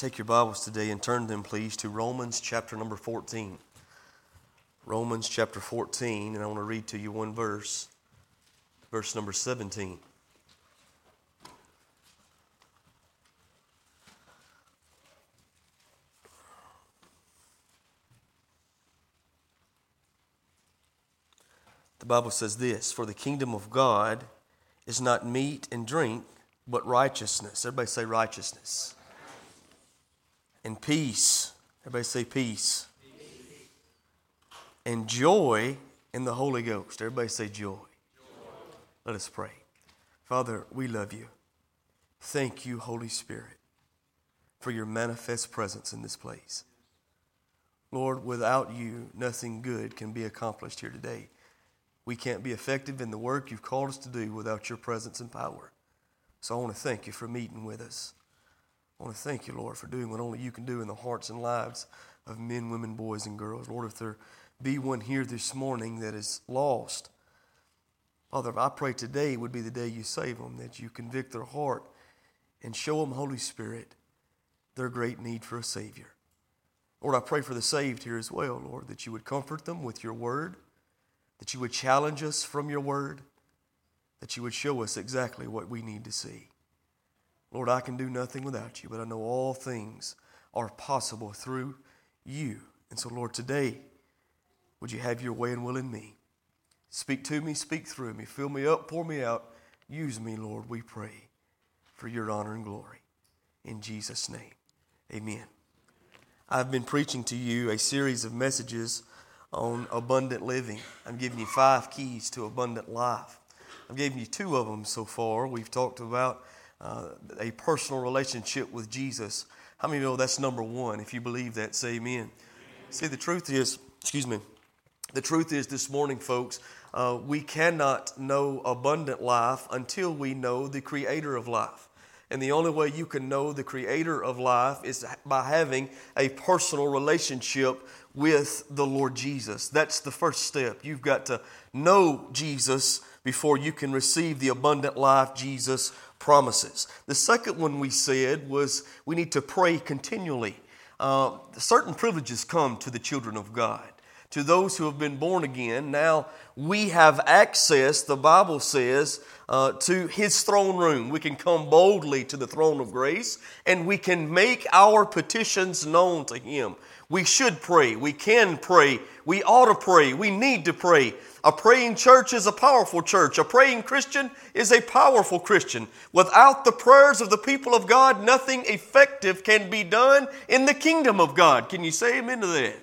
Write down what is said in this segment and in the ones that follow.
Take your Bibles today and turn them, please, to Romans chapter number 14. Romans chapter 14, and I want to read to you one verse, verse number 17. The Bible says this For the kingdom of God is not meat and drink, but righteousness. Everybody say righteousness. And peace. Everybody say peace. And joy in the Holy Ghost. Everybody say joy. joy. Let us pray. Father, we love you. Thank you, Holy Spirit, for your manifest presence in this place. Lord, without you, nothing good can be accomplished here today. We can't be effective in the work you've called us to do without your presence and power. So I want to thank you for meeting with us. I want to thank you, Lord, for doing what only you can do in the hearts and lives of men, women, boys, and girls. Lord, if there be one here this morning that is lost, Father, I pray today would be the day you save them, that you convict their heart and show them, Holy Spirit, their great need for a Savior. Lord, I pray for the saved here as well, Lord, that you would comfort them with your word, that you would challenge us from your word, that you would show us exactly what we need to see. Lord, I can do nothing without you, but I know all things are possible through you. And so, Lord, today, would you have your way and will in me? Speak to me, speak through me, fill me up, pour me out. Use me, Lord, we pray, for your honor and glory. In Jesus' name, amen. I've been preaching to you a series of messages on abundant living. I'm giving you five keys to abundant life. I've given you two of them so far. We've talked about uh, a personal relationship with Jesus. How many of know that's number one? If you believe that, say amen. amen. See, the truth is, excuse me, the truth is this morning, folks, uh, we cannot know abundant life until we know the creator of life. And the only way you can know the creator of life is by having a personal relationship with the Lord Jesus. That's the first step. You've got to know Jesus before you can receive the abundant life Jesus promises. The second one we said was we need to pray continually. Uh, certain privileges come to the children of God. To those who have been born again, now we have access, the Bible says, uh, to His throne room. We can come boldly to the throne of grace and we can make our petitions known to Him. We should pray. We can pray. We ought to pray. We need to pray. A praying church is a powerful church. A praying Christian is a powerful Christian. Without the prayers of the people of God, nothing effective can be done in the kingdom of God. Can you say amen to that?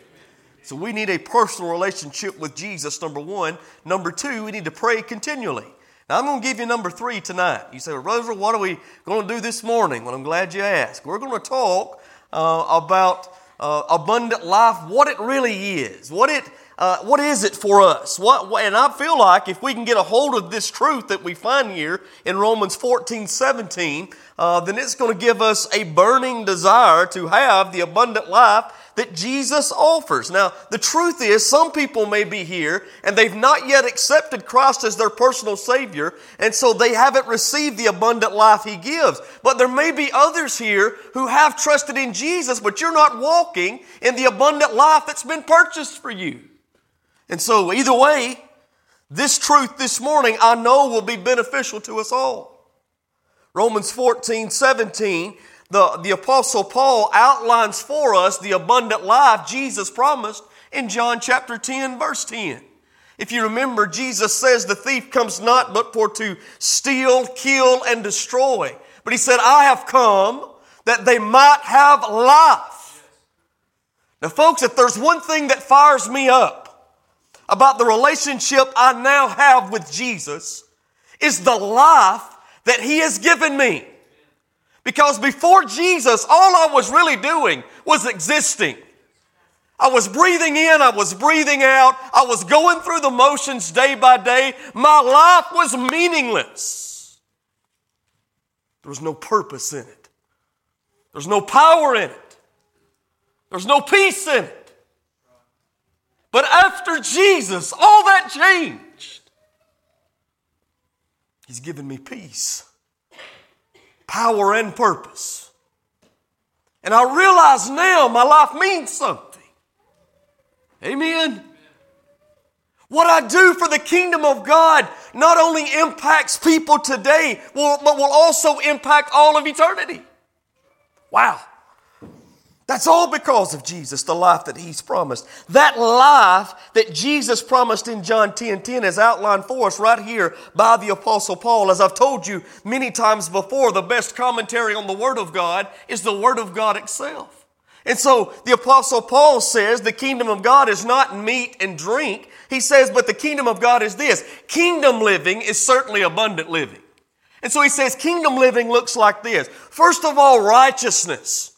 So we need a personal relationship with Jesus, number one. Number two, we need to pray continually. Now, I'm going to give you number three tonight. You say, well, Rosa, what are we going to do this morning? Well, I'm glad you asked. We're going to talk uh, about uh, abundant life, what it really is, what it uh, what is it for us? What, and I feel like if we can get a hold of this truth that we find here in Romans 14, 17, uh, then it's going to give us a burning desire to have the abundant life that Jesus offers. Now, the truth is, some people may be here and they've not yet accepted Christ as their personal Savior, and so they haven't received the abundant life He gives. But there may be others here who have trusted in Jesus, but you're not walking in the abundant life that's been purchased for you. And so, either way, this truth this morning I know will be beneficial to us all. Romans 14, 17 the, the Apostle Paul outlines for us the abundant life Jesus promised in John chapter 10, verse 10. If you remember, Jesus says the thief comes not but for to steal, kill, and destroy. But he said, I have come that they might have life. Now, folks, if there's one thing that fires me up about the relationship I now have with Jesus, is the life that he has given me. Because before Jesus, all I was really doing was existing. I was breathing in, I was breathing out, I was going through the motions day by day. My life was meaningless. There was no purpose in it, there's no power in it, there's no peace in it. But after Jesus, all that changed. He's given me peace power and purpose. And I realize now my life means something. Amen. What I do for the kingdom of God not only impacts people today, but will also impact all of eternity. Wow. That's all because of Jesus, the life that He's promised. That life that Jesus promised in John 10 10 is outlined for us right here by the Apostle Paul. As I've told you many times before, the best commentary on the Word of God is the Word of God itself. And so the Apostle Paul says the kingdom of God is not meat and drink. He says, but the kingdom of God is this kingdom living is certainly abundant living. And so he says, kingdom living looks like this. First of all, righteousness.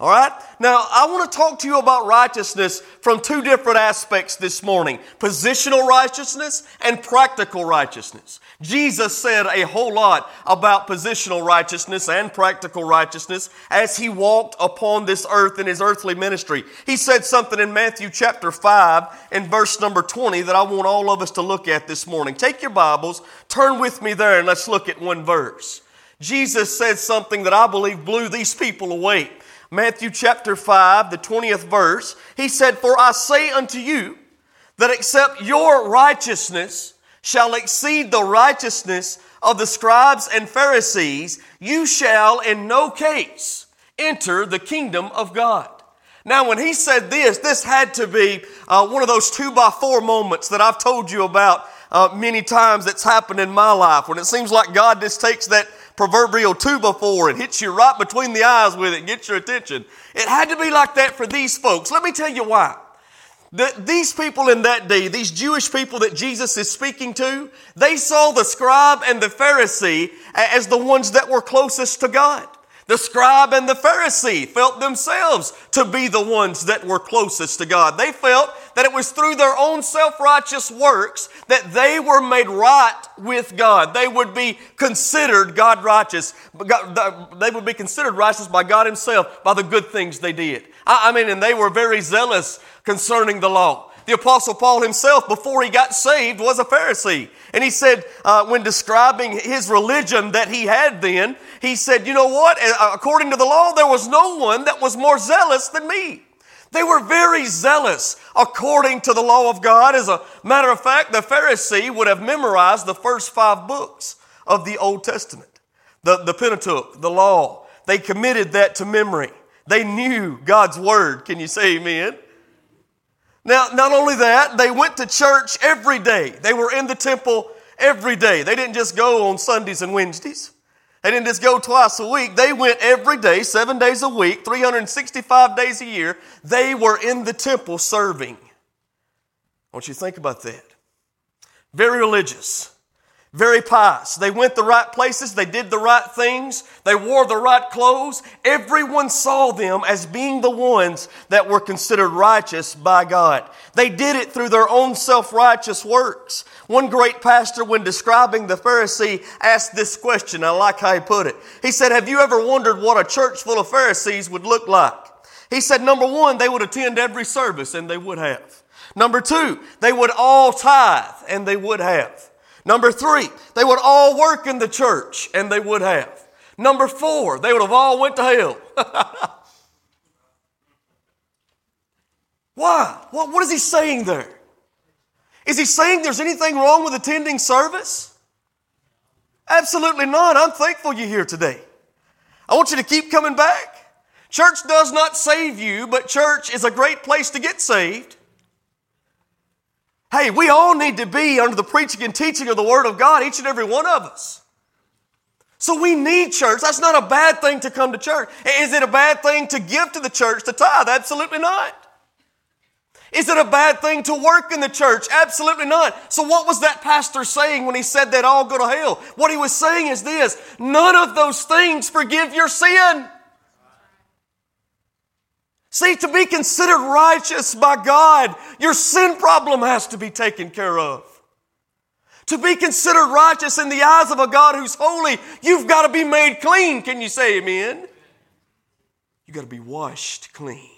All right? Now, I want to talk to you about righteousness from two different aspects this morning positional righteousness and practical righteousness. Jesus said a whole lot about positional righteousness and practical righteousness as he walked upon this earth in his earthly ministry. He said something in Matthew chapter 5 and verse number 20 that I want all of us to look at this morning. Take your Bibles, turn with me there, and let's look at one verse. Jesus said something that I believe blew these people away. Matthew chapter 5, the 20th verse, he said, For I say unto you that except your righteousness shall exceed the righteousness of the scribes and Pharisees, you shall in no case enter the kingdom of God. Now, when he said this, this had to be uh, one of those two by four moments that I've told you about uh, many times that's happened in my life when it seems like God just takes that proverbial two before and hits you right between the eyes with it gets your attention. It had to be like that for these folks. Let me tell you why. The, these people in that day, these Jewish people that Jesus is speaking to, they saw the scribe and the Pharisee as the ones that were closest to God. The scribe and the Pharisee felt themselves to be the ones that were closest to God. They felt that it was through their own self righteous works that they were made right with God. They would be considered God righteous. They would be considered righteous by God Himself by the good things they did. I mean, and they were very zealous concerning the law. The Apostle Paul himself, before he got saved, was a Pharisee. And he said, uh, when describing his religion that he had then, he said, You know what? According to the law, there was no one that was more zealous than me. They were very zealous according to the law of God. As a matter of fact, the Pharisee would have memorized the first five books of the Old Testament the, the Pentateuch, the law. They committed that to memory. They knew God's word. Can you say amen? Now, not only that, they went to church every day. They were in the temple every day. They didn't just go on Sundays and Wednesdays. They didn't just go twice a week. They went every day, seven days a week, 365 days a year. They were in the temple serving. I want you to think about that. Very religious very pious. They went the right places, they did the right things, they wore the right clothes. Everyone saw them as being the ones that were considered righteous by God. They did it through their own self righteous works. One great pastor, when describing the Pharisee, asked this question. I like how he put it. He said, Have you ever wondered what a church full of Pharisees would look like? He said, Number one, they would attend every service, and they would have. Number two, they would all tithe, and they would have. Number three, they would all work in the church, and they would have. Number four, they would have all went to hell. Why? What, what is he saying there? Is he saying there's anything wrong with attending service? Absolutely not. I'm thankful you're here today. I want you to keep coming back. Church does not save you, but church is a great place to get saved. Hey, we all need to be under the preaching and teaching of the Word of God, each and every one of us. So we need church. That's not a bad thing to come to church. Is it a bad thing to give to the church to tithe? Absolutely not. Is it a bad thing to work in the church? Absolutely not. So, what was that pastor saying when he said that all go to hell? What he was saying is this none of those things forgive your sin. See, to be considered righteous by God, your sin problem has to be taken care of. To be considered righteous in the eyes of a God who's holy, you've got to be made clean. Can you say amen? You've got to be washed clean.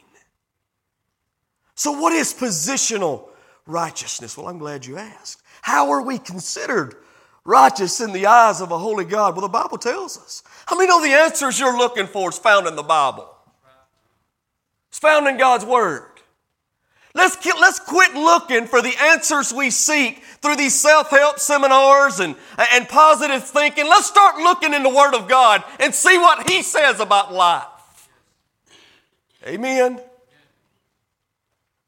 So, what is positional righteousness? Well, I'm glad you asked. How are we considered righteous in the eyes of a holy God? Well, the Bible tells us. How many know the answers you're looking for is found in the Bible? It's found in God's Word. Let's, let's quit looking for the answers we seek through these self help seminars and, and positive thinking. Let's start looking in the Word of God and see what He says about life. Amen.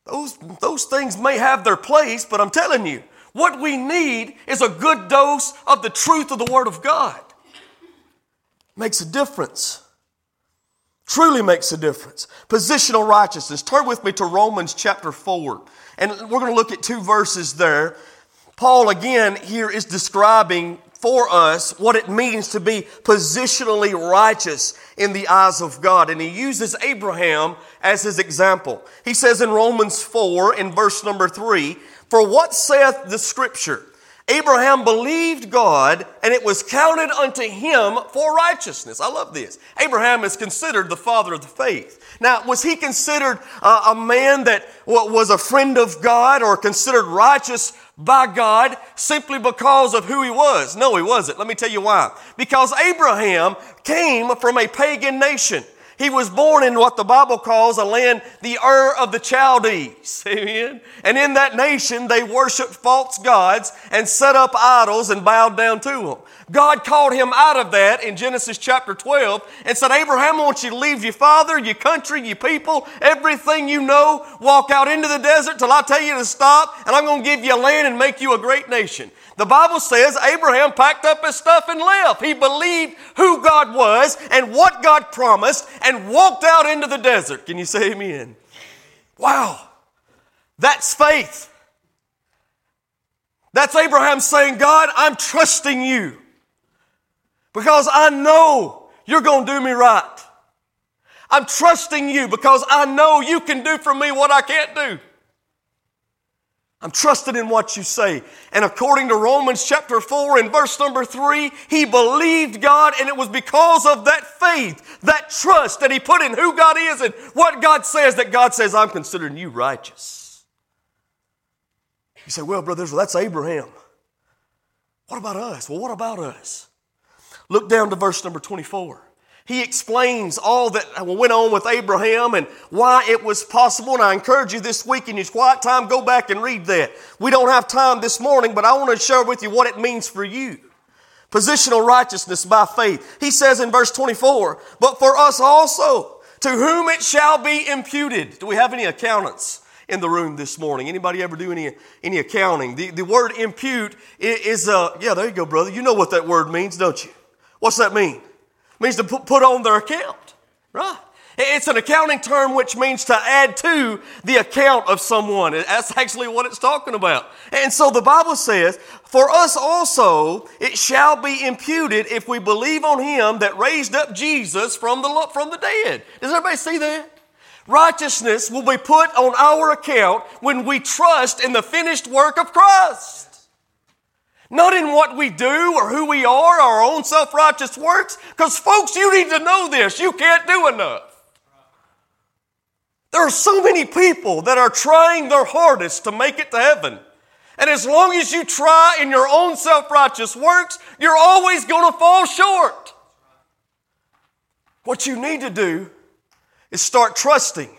Those, those things may have their place, but I'm telling you, what we need is a good dose of the truth of the Word of God. Makes a difference. Truly makes a difference. Positional righteousness. Turn with me to Romans chapter 4. And we're going to look at two verses there. Paul, again, here is describing for us what it means to be positionally righteous in the eyes of God. And he uses Abraham as his example. He says in Romans 4, in verse number 3, For what saith the scripture? Abraham believed God and it was counted unto him for righteousness. I love this. Abraham is considered the father of the faith. Now, was he considered uh, a man that was a friend of God or considered righteous by God simply because of who he was? No, he wasn't. Let me tell you why. Because Abraham came from a pagan nation. He was born in what the Bible calls a land, the Ur of the Chaldees. Amen. And in that nation, they worshiped false gods and set up idols and bowed down to them. God called him out of that in Genesis chapter 12 and said, Abraham, I want you to leave your father, your country, your people, everything you know, walk out into the desert till I tell you to stop, and I'm going to give you a land and make you a great nation. The Bible says Abraham packed up his stuff and left. He believed who God was and what God promised and walked out into the desert. Can you say amen? Wow. That's faith. That's Abraham saying, God, I'm trusting you because I know you're going to do me right. I'm trusting you because I know you can do for me what I can't do. I'm trusting in what you say. And according to Romans chapter 4 and verse number 3, he believed God, and it was because of that faith, that trust that he put in who God is and what God says that God says, I'm considering you righteous. You say, well, brothers, well, that's Abraham. What about us? Well, what about us? Look down to verse number 24. He explains all that went on with Abraham and why it was possible. And I encourage you this week in your quiet time, go back and read that. We don't have time this morning, but I want to share with you what it means for you. Positional righteousness by faith. He says in verse 24, but for us also, to whom it shall be imputed. Do we have any accountants? in the room this morning. Anybody ever do any, any accounting? The, the word impute is, uh, yeah, there you go, brother. You know what that word means, don't you? What's that mean? Means to put on their account, right? It's an accounting term which means to add to the account of someone. That's actually what it's talking about. And so the Bible says, For us also it shall be imputed if we believe on him that raised up Jesus from the, from the dead. Does everybody see that? Righteousness will be put on our account when we trust in the finished work of Christ. Not in what we do or who we are, our own self righteous works, because, folks, you need to know this. You can't do enough. There are so many people that are trying their hardest to make it to heaven. And as long as you try in your own self righteous works, you're always going to fall short. What you need to do is start trusting.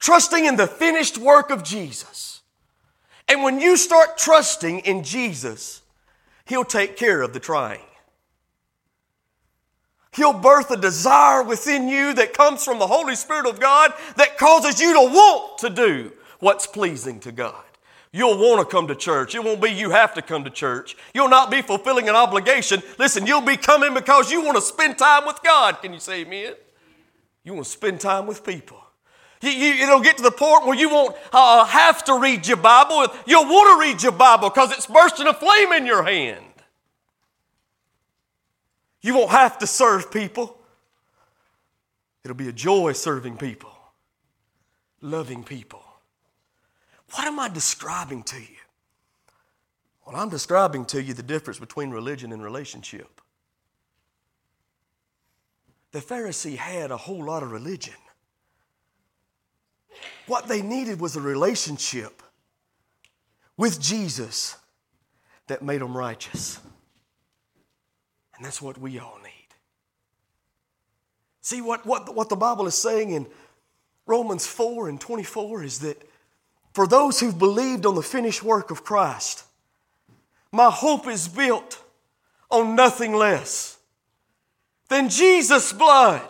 Trusting in the finished work of Jesus. And when you start trusting in Jesus, He'll take care of the trying. He'll birth a desire within you that comes from the Holy Spirit of God that causes you to want to do what's pleasing to God. You'll want to come to church. It won't be you have to come to church. You'll not be fulfilling an obligation. Listen, you'll be coming because you want to spend time with God. Can you say amen? You want to spend time with people. You, you, it'll get to the point where you won't uh, have to read your Bible. You'll want to read your Bible because it's bursting a flame in your hand. You won't have to serve people. It'll be a joy serving people, loving people. What am I describing to you? Well, I'm describing to you the difference between religion and relationship. The Pharisee had a whole lot of religion. What they needed was a relationship with Jesus that made them righteous. And that's what we all need. See what, what, what the Bible is saying in, Romans 4 and 24 is that for those who've believed on the finished work of Christ, my hope is built on nothing less than Jesus' blood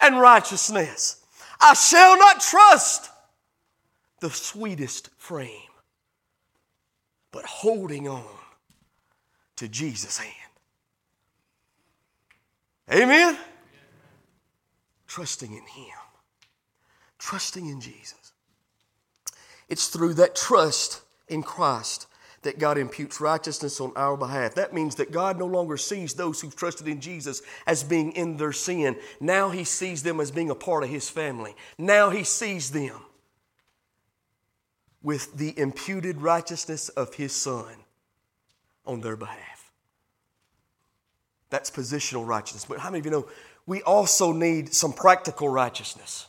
and righteousness. I shall not trust the sweetest frame, but holding on to Jesus' hand. Amen? Trusting in Him, trusting in Jesus. It's through that trust in Christ that God imputes righteousness on our behalf. That means that God no longer sees those who've trusted in Jesus as being in their sin. Now He sees them as being a part of His family. Now He sees them with the imputed righteousness of His Son on their behalf. That's positional righteousness. But how many of you know we also need some practical righteousness?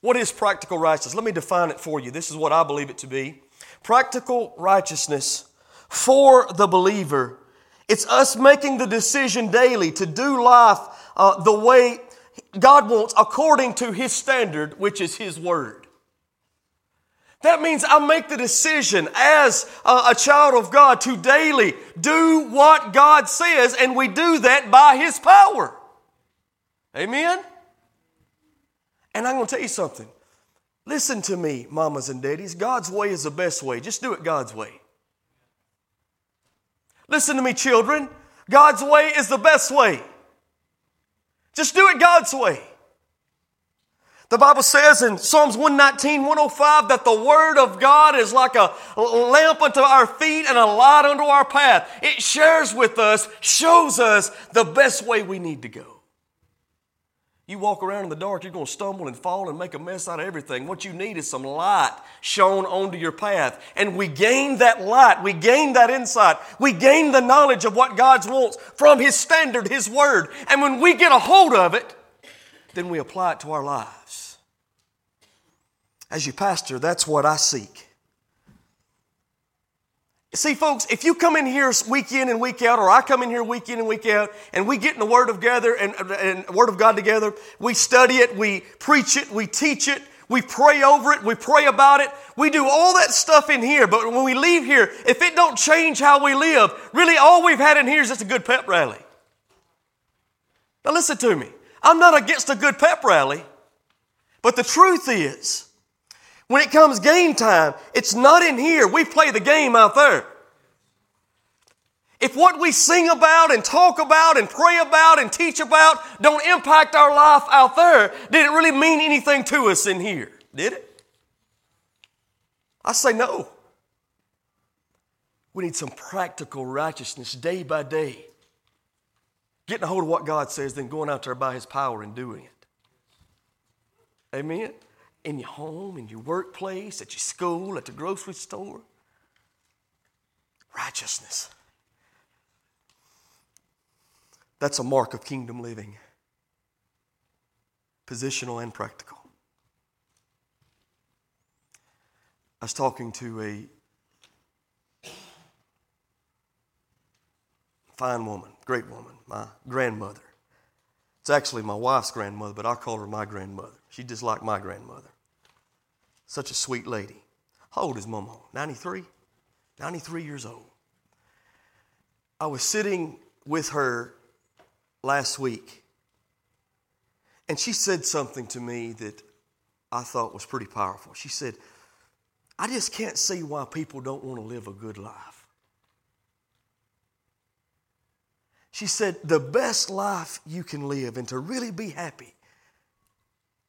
What is practical righteousness? Let me define it for you. This is what I believe it to be. Practical righteousness for the believer. It's us making the decision daily to do life uh, the way God wants according to His standard, which is His Word. That means I make the decision as a, a, child of God to daily do what God says, and we do that by His power. Amen? And I'm going to tell you something. Listen to me, mamas and daddies. God's way is the best way. Just do it God's way. Listen to me, children. God's way is the best way. Just do it God's way. The Bible says in Psalms 119, 105 that the Word of God is like a lamp unto our feet and a light unto our path. It shares with us, shows us the best way we need to go. You walk around in the dark, you're going to stumble and fall and make a mess out of everything. What you need is some light shown onto your path. And we gain that light, we gain that insight, we gain the knowledge of what God wants from His standard, His Word. And when we get a hold of it, then we apply it to our lives. As your pastor, that's what I seek. See, folks, if you come in here week in and week out, or I come in here week in and week out, and we get in the Word of together and, uh, and Word of God together, we study it, we preach it, we teach it, we pray over it, we pray about it, we do all that stuff in here. But when we leave here, if it don't change how we live, really all we've had in here is just a good pep rally. Now listen to me. I'm not against a good pep rally, but the truth is, when it comes game time, it's not in here. We play the game out there. If what we sing about and talk about and pray about and teach about don't impact our life out there, did it really mean anything to us in here? Did it? I say no. We need some practical righteousness day by day. Getting a hold of what God says, then going out there by His power and doing it. Amen? In your home, in your workplace, at your school, at the grocery store. Righteousness. That's a mark of kingdom living, positional and practical. I was talking to a fine woman, great woman, my grandmother. It's actually my wife's grandmother, but I call her my grandmother. She just like my grandmother. Such a sweet lady. How old is Mama? 93? 93 years old. I was sitting with her last week, and she said something to me that I thought was pretty powerful. She said, I just can't see why people don't want to live a good life. She said, the best life you can live and to really be happy,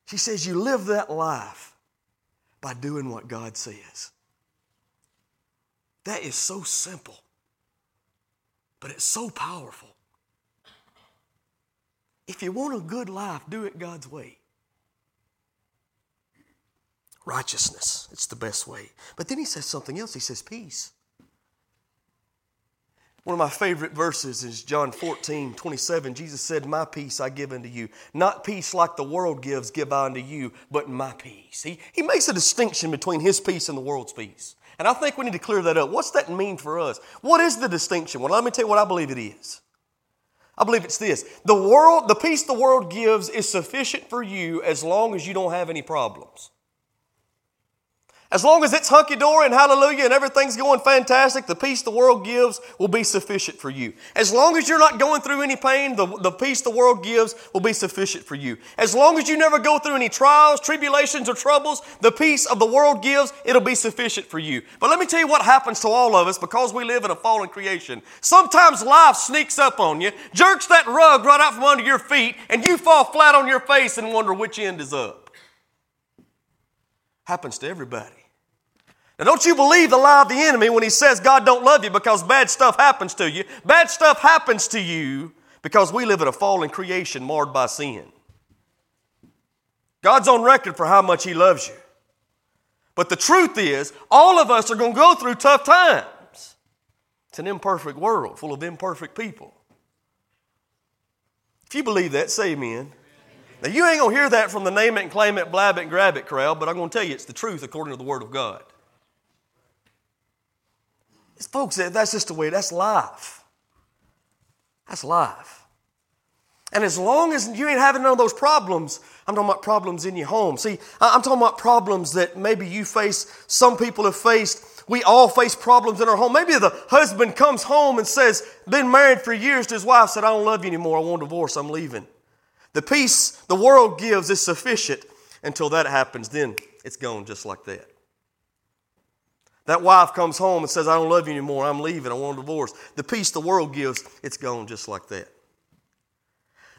she says, you live that life by doing what God says. That is so simple, but it's so powerful. If you want a good life, do it God's way. Righteousness, it's the best way. But then he says something else. He says, peace. One of my favorite verses is John 14, 27. Jesus said, My peace I give unto you. Not peace like the world gives, give I unto you, but my peace. He, he makes a distinction between his peace and the world's peace. And I think we need to clear that up. What's that mean for us? What is the distinction? Well, let me tell you what I believe it is. I believe it's this. The world, the peace the world gives is sufficient for you as long as you don't have any problems. As long as it's hunky dory and hallelujah and everything's going fantastic, the peace the world gives will be sufficient for you. As long as you're not going through any pain, the, the peace the world gives will be sufficient for you. As long as you never go through any trials, tribulations, or troubles, the peace of the world gives, it'll be sufficient for you. But let me tell you what happens to all of us because we live in a fallen creation. Sometimes life sneaks up on you, jerks that rug right out from under your feet, and you fall flat on your face and wonder which end is up. Happens to everybody. Now, don't you believe the lie of the enemy when he says God don't love you because bad stuff happens to you. Bad stuff happens to you because we live in a fallen creation marred by sin. God's on record for how much he loves you. But the truth is, all of us are going to go through tough times. It's an imperfect world full of imperfect people. If you believe that, say amen. Now, you ain't going to hear that from the name it and claim it, blab it and grab it crowd, but I'm going to tell you it's the truth according to the Word of God. Folks, that's just the way, that's life. That's life. And as long as you ain't having none of those problems, I'm talking about problems in your home. See, I'm talking about problems that maybe you face, some people have faced. We all face problems in our home. Maybe the husband comes home and says, been married for years to his wife, said, I don't love you anymore. I want a divorce. I'm leaving. The peace the world gives is sufficient until that happens. Then it's gone just like that. That wife comes home and says, I don't love you anymore. I'm leaving. I want a divorce. The peace the world gives, it's gone just like that.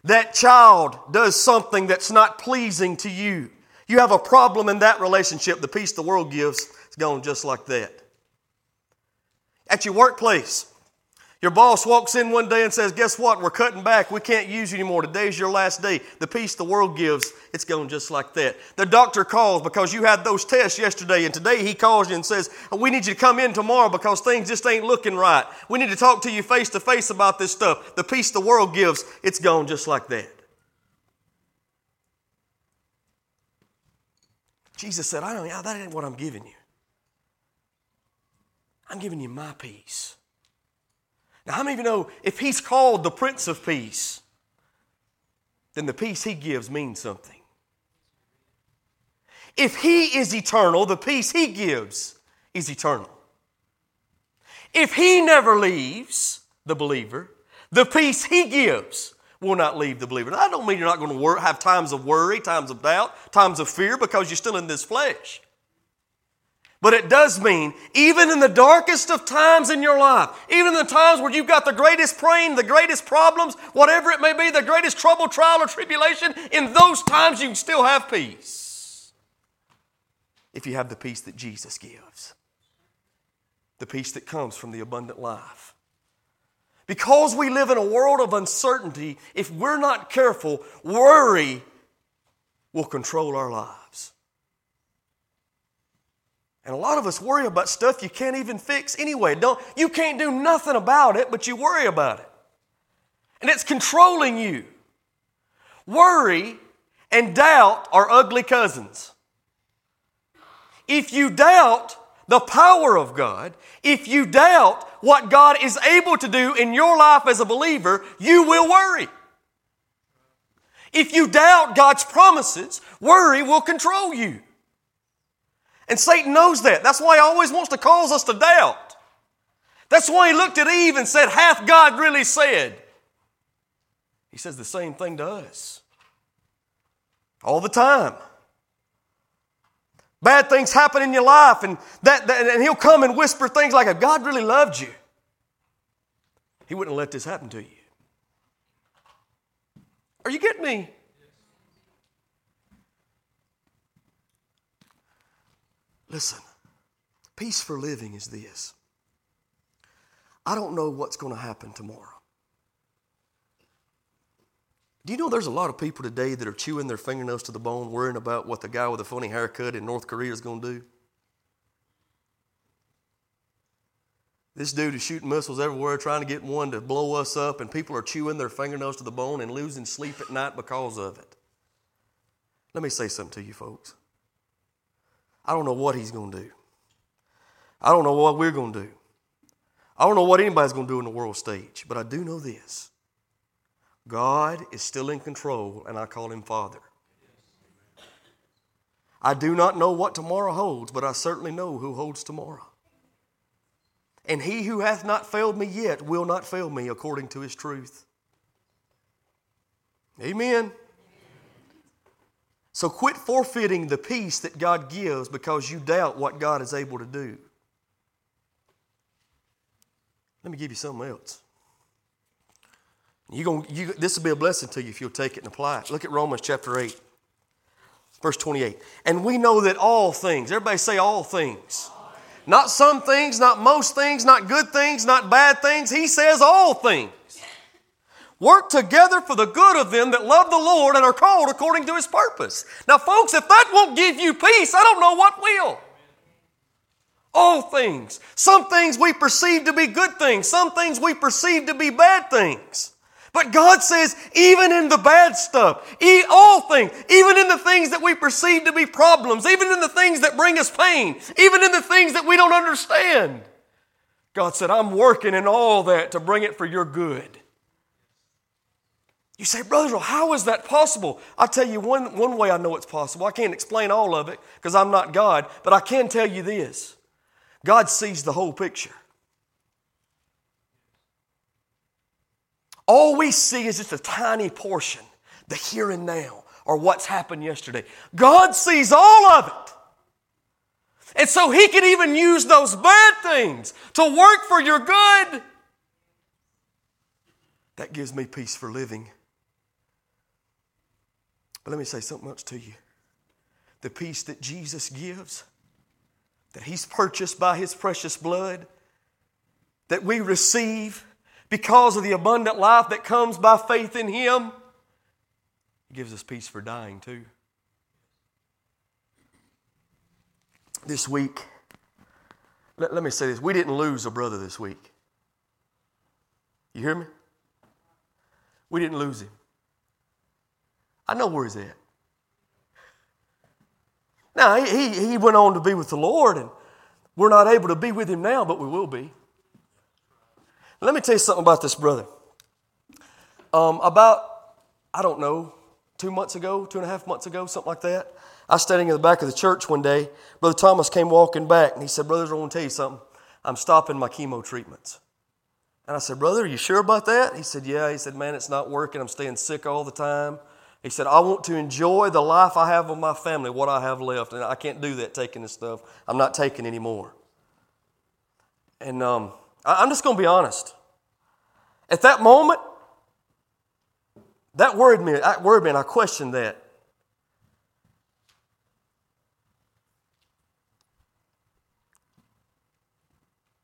That child does something that's not pleasing to you. You have a problem in that relationship. The peace the world gives, it's gone just like that. At your workplace, your boss walks in one day and says, Guess what? We're cutting back. We can't use you anymore. Today's your last day. The peace the world gives, it's going just like that. The doctor calls because you had those tests yesterday, and today he calls you and says, We need you to come in tomorrow because things just ain't looking right. We need to talk to you face to face about this stuff. The peace the world gives, it's gone just like that. Jesus said, I don't, that ain't what I'm giving you. I'm giving you my peace. Now, many of you know if he's called the Prince of Peace, then the peace he gives means something? If he is eternal, the peace he gives is eternal. If he never leaves the believer, the peace he gives will not leave the believer. Now, I don't mean you're not going to have times of worry, times of doubt, times of fear because you're still in this flesh. But it does mean, even in the darkest of times in your life, even in the times where you've got the greatest pain, the greatest problems, whatever it may be, the greatest trouble, trial, or tribulation, in those times you can still have peace. If you have the peace that Jesus gives, the peace that comes from the abundant life. Because we live in a world of uncertainty, if we're not careful, worry will control our lives. And a lot of us worry about stuff you can't even fix anyway. Don't, you can't do nothing about it, but you worry about it. And it's controlling you. Worry and doubt are ugly cousins. If you doubt the power of God, if you doubt what God is able to do in your life as a believer, you will worry. If you doubt God's promises, worry will control you. And Satan knows that. That's why he always wants to cause us to doubt. That's why he looked at Eve and said, Hath God really said? He says the same thing to us all the time. Bad things happen in your life, and, that, that, and he'll come and whisper things like, If God really loved you, he wouldn't let this happen to you. Are you getting me? Listen, peace for living is this. I don't know what's going to happen tomorrow. Do you know there's a lot of people today that are chewing their fingernails to the bone, worrying about what the guy with a funny haircut in North Korea is going to do? This dude is shooting missiles everywhere, trying to get one to blow us up, and people are chewing their fingernails to the bone and losing sleep at night because of it. Let me say something to you, folks. I don't know what he's going to do. I don't know what we're going to do. I don't know what anybody's going to do in the world stage, but I do know this. God is still in control, and I call him Father. I do not know what tomorrow holds, but I certainly know who holds tomorrow. And he who hath not failed me yet will not fail me according to his truth. Amen. So quit forfeiting the peace that God gives because you doubt what God is able to do. Let me give you something else. You gonna, you, this will be a blessing to you if you'll take it and apply it. Look at Romans chapter 8, verse 28. And we know that all things, everybody say all things. Not some things, not most things, not good things, not bad things. He says all things. Work together for the good of them that love the Lord and are called according to his purpose. Now, folks, if that won't give you peace, I don't know what will. All things. Some things we perceive to be good things, some things we perceive to be bad things. But God says, even in the bad stuff, all things, even in the things that we perceive to be problems, even in the things that bring us pain, even in the things that we don't understand, God said, I'm working in all that to bring it for your good. You say, Brother, how is that possible? I'll tell you one, one way I know it's possible. I can't explain all of it because I'm not God, but I can tell you this God sees the whole picture. All we see is just a tiny portion, the here and now, or what's happened yesterday. God sees all of it. And so He can even use those bad things to work for your good. That gives me peace for living. Let me say something else to you. The peace that Jesus gives, that He's purchased by His precious blood, that we receive because of the abundant life that comes by faith in Him, gives us peace for dying too. This week, let, let me say this we didn't lose a brother this week. You hear me? We didn't lose him. I know where he's at. Now, he, he went on to be with the Lord, and we're not able to be with him now, but we will be. Let me tell you something about this brother. Um, about, I don't know, two months ago, two and a half months ago, something like that, I was standing in the back of the church one day. Brother Thomas came walking back, and he said, Brothers, I want to tell you something. I'm stopping my chemo treatments. And I said, Brother, are you sure about that? He said, Yeah. He said, Man, it's not working. I'm staying sick all the time. He said, I want to enjoy the life I have with my family, what I have left. And I can't do that taking this stuff. I'm not taking anymore. And um, I'm just going to be honest. At that moment, that worried me. That worried me, and I questioned that.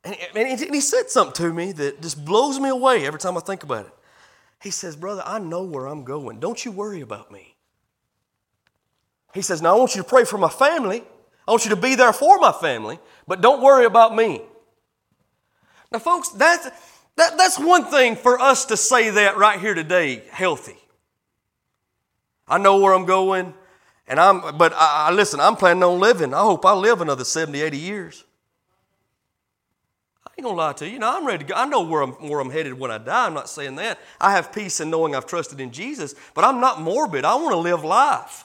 And he said something to me that just blows me away every time I think about it. He says, Brother, I know where I'm going. Don't you worry about me. He says, Now I want you to pray for my family. I want you to be there for my family, but don't worry about me. Now, folks, that's, that, that's one thing for us to say that right here today, healthy. I know where I'm going, and I'm, but I, I listen, I'm planning on living. I hope I live another 70, 80 years. I ain't gonna lie to you. You know, I'm ready to go. I know where I'm, where I'm headed when I die. I'm not saying that. I have peace in knowing I've trusted in Jesus, but I'm not morbid. I want to live life.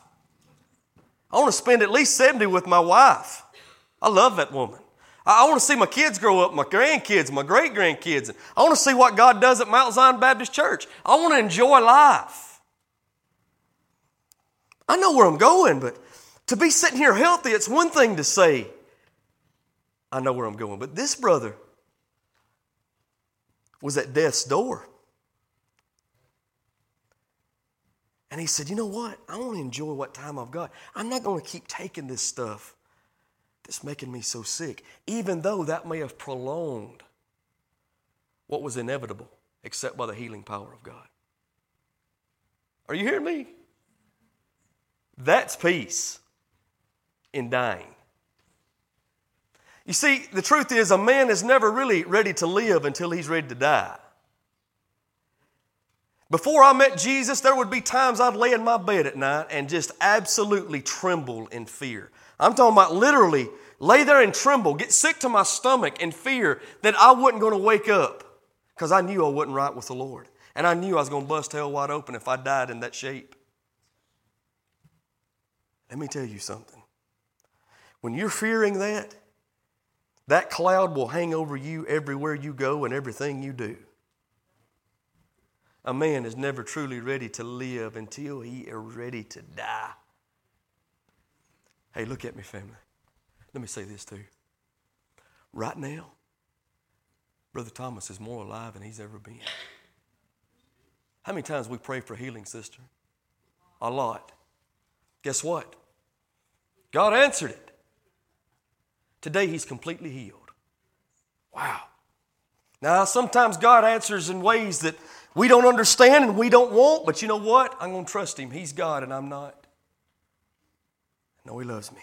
I want to spend at least 70 with my wife. I love that woman. I want to see my kids grow up, my grandkids, my great grandkids. I want to see what God does at Mount Zion Baptist Church. I want to enjoy life. I know where I'm going, but to be sitting here healthy, it's one thing to say, I know where I'm going. But this brother was at death's door. And he said, You know what? I want to enjoy what time I've got. I'm not going to keep taking this stuff that's making me so sick, even though that may have prolonged what was inevitable, except by the healing power of God. Are you hearing me? That's peace in dying. You see, the truth is, a man is never really ready to live until he's ready to die. Before I met Jesus, there would be times I'd lay in my bed at night and just absolutely tremble in fear. I'm talking about literally lay there and tremble, get sick to my stomach in fear that I wasn't going to wake up because I knew I wasn't right with the Lord. And I knew I was going to bust hell wide open if I died in that shape. Let me tell you something. When you're fearing that, that cloud will hang over you everywhere you go and everything you do. A man is never truly ready to live until he is ready to die. Hey, look at me, family. Let me say this too. Right now, Brother Thomas is more alive than he's ever been. How many times we pray for healing, sister? A lot. Guess what? God answered it. Today he's completely healed. Wow. Now, sometimes God answers in ways that we don't understand and we don't want, but you know what? I'm going to trust him. He's God and I'm not. Know he loves me.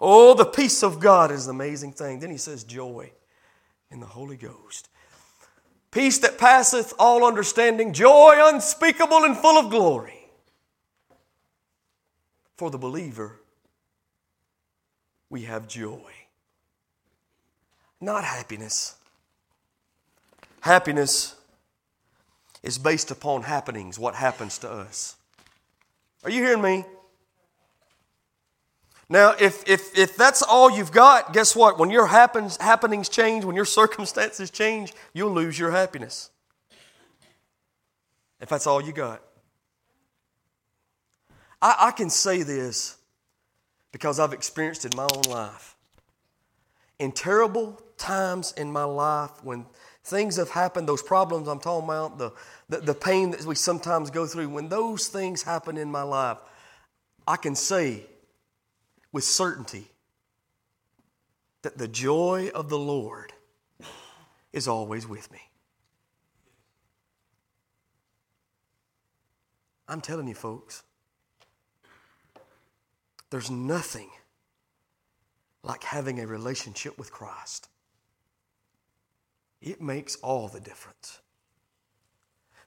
Oh, the peace of God is an amazing thing. Then he says, joy in the Holy Ghost. Peace that passeth all understanding, joy unspeakable and full of glory. For the believer, we have joy, not happiness. Happiness is based upon happenings, what happens to us. Are you hearing me? Now, if, if, if that's all you've got, guess what? When your happens, happenings change, when your circumstances change, you'll lose your happiness. If that's all you got. I, I can say this because I've experienced it in my own life. In terrible times in my life when things have happened, those problems I'm talking about, the, the, the pain that we sometimes go through, when those things happen in my life, I can say with certainty that the joy of the Lord is always with me. I'm telling you, folks, there's nothing like having a relationship with Christ. It makes all the difference.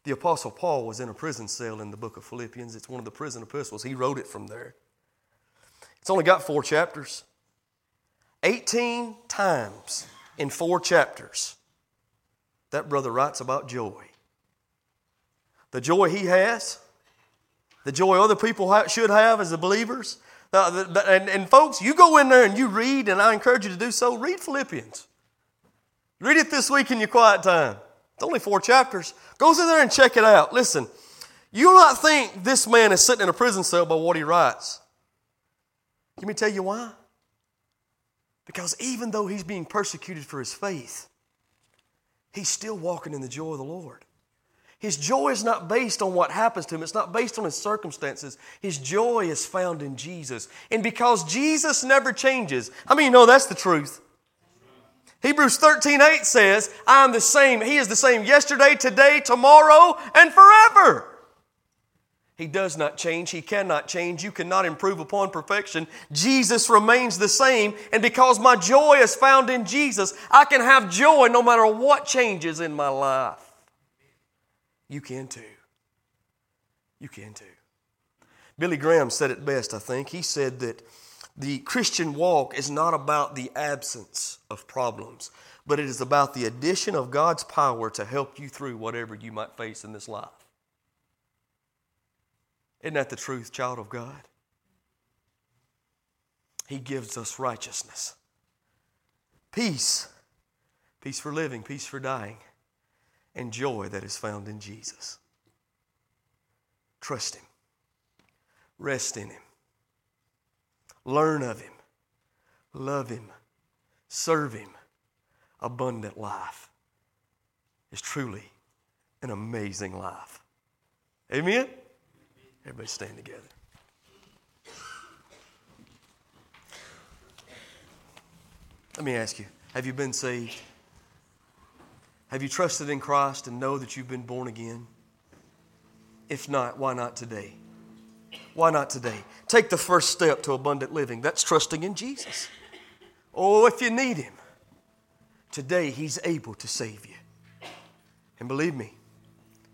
The Apostle Paul was in a prison cell in the book of Philippians. It's one of the prison epistles. He wrote it from there. It's only got four chapters. 18 times in four chapters, that brother writes about joy. The joy he has, the joy other people should have as the believers. Uh, and, and folks, you go in there and you read, and I encourage you to do so. Read Philippians. Read it this week in your quiet time. It's only four chapters. Go through there and check it out. Listen, you will not think this man is sitting in a prison cell by what he writes. Let me tell you why. Because even though he's being persecuted for his faith, he's still walking in the joy of the Lord. His joy is not based on what happens to him, it's not based on his circumstances. His joy is found in Jesus. And because Jesus never changes, I mean, you know that's the truth. Hebrews 13 8 says, I am the same. He is the same yesterday, today, tomorrow, and forever. He does not change. He cannot change. You cannot improve upon perfection. Jesus remains the same. And because my joy is found in Jesus, I can have joy no matter what changes in my life. You can too. You can too. Billy Graham said it best, I think. He said that the Christian walk is not about the absence of problems, but it is about the addition of God's power to help you through whatever you might face in this life. Isn't that the truth, child of God? He gives us righteousness, peace, peace for living, peace for dying, and joy that is found in Jesus. Trust Him, rest in Him, learn of Him, love Him, serve Him. Abundant life is truly an amazing life. Amen? Everybody stand together. Let me ask you have you been saved? Have you trusted in Christ and know that you've been born again? If not, why not today? Why not today? Take the first step to abundant living. That's trusting in Jesus. Oh, if you need Him, today He's able to save you. And believe me,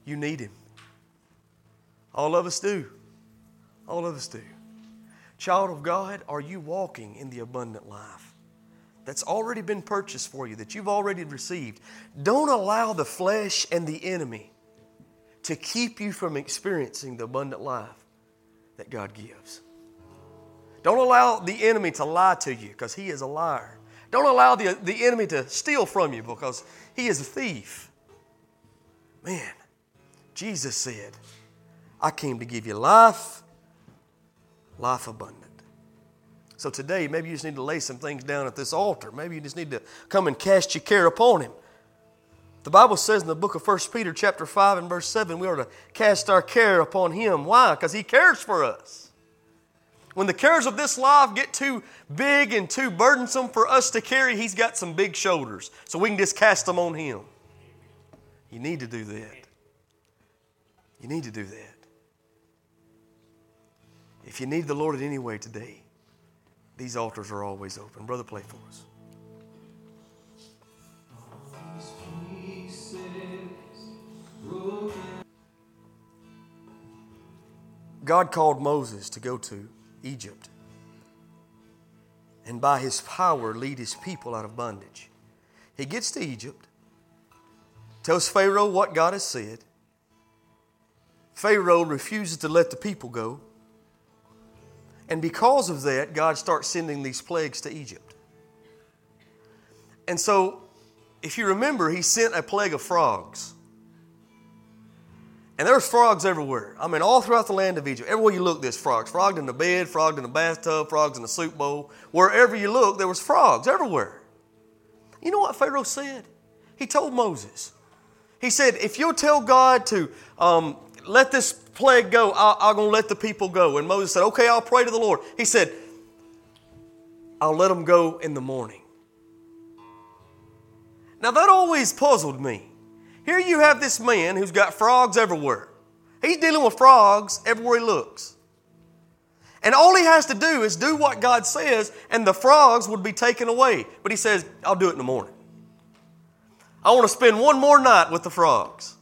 you need Him. All of us do. All of us do. Child of God, are you walking in the abundant life that's already been purchased for you, that you've already received? Don't allow the flesh and the enemy to keep you from experiencing the abundant life that God gives. Don't allow the enemy to lie to you because he is a liar. Don't allow the, the enemy to steal from you because he is a thief. Man, Jesus said, I came to give you life, life abundant. So today, maybe you just need to lay some things down at this altar. Maybe you just need to come and cast your care upon Him. The Bible says in the book of 1 Peter, chapter 5 and verse 7, we are to cast our care upon Him. Why? Because He cares for us. When the cares of this life get too big and too burdensome for us to carry, He's got some big shoulders. So we can just cast them on Him. You need to do that. You need to do that. If you need the Lord in any way today, these altars are always open. Brother, play for us. God called Moses to go to Egypt and by his power lead his people out of bondage. He gets to Egypt, tells Pharaoh what God has said. Pharaoh refuses to let the people go. And because of that, God starts sending these plagues to Egypt. And so, if you remember, he sent a plague of frogs. And there was frogs everywhere. I mean, all throughout the land of Egypt. Everywhere you look, there's frogs. Frogs in the bed, frogs in the bathtub, frogs in the soup bowl. Wherever you look, there was frogs everywhere. You know what Pharaoh said? He told Moses. He said, if you'll tell God to um, let this plague go, I- I'm going to let the people go. And Moses said, okay, I'll pray to the Lord. He said, I'll let them go in the morning. Now that always puzzled me. Here you have this man who's got frogs everywhere. He's dealing with frogs everywhere he looks. And all he has to do is do what God says, and the frogs would be taken away. But he says, I'll do it in the morning. I want to spend one more night with the frogs.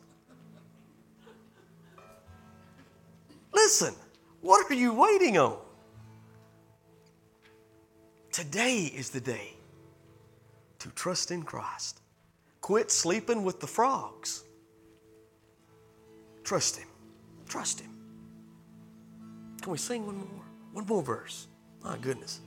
Listen, what are you waiting on? Today is the day to trust in Christ. Quit sleeping with the frogs. Trust Him. Trust Him. Can we sing one more? One more verse. My goodness.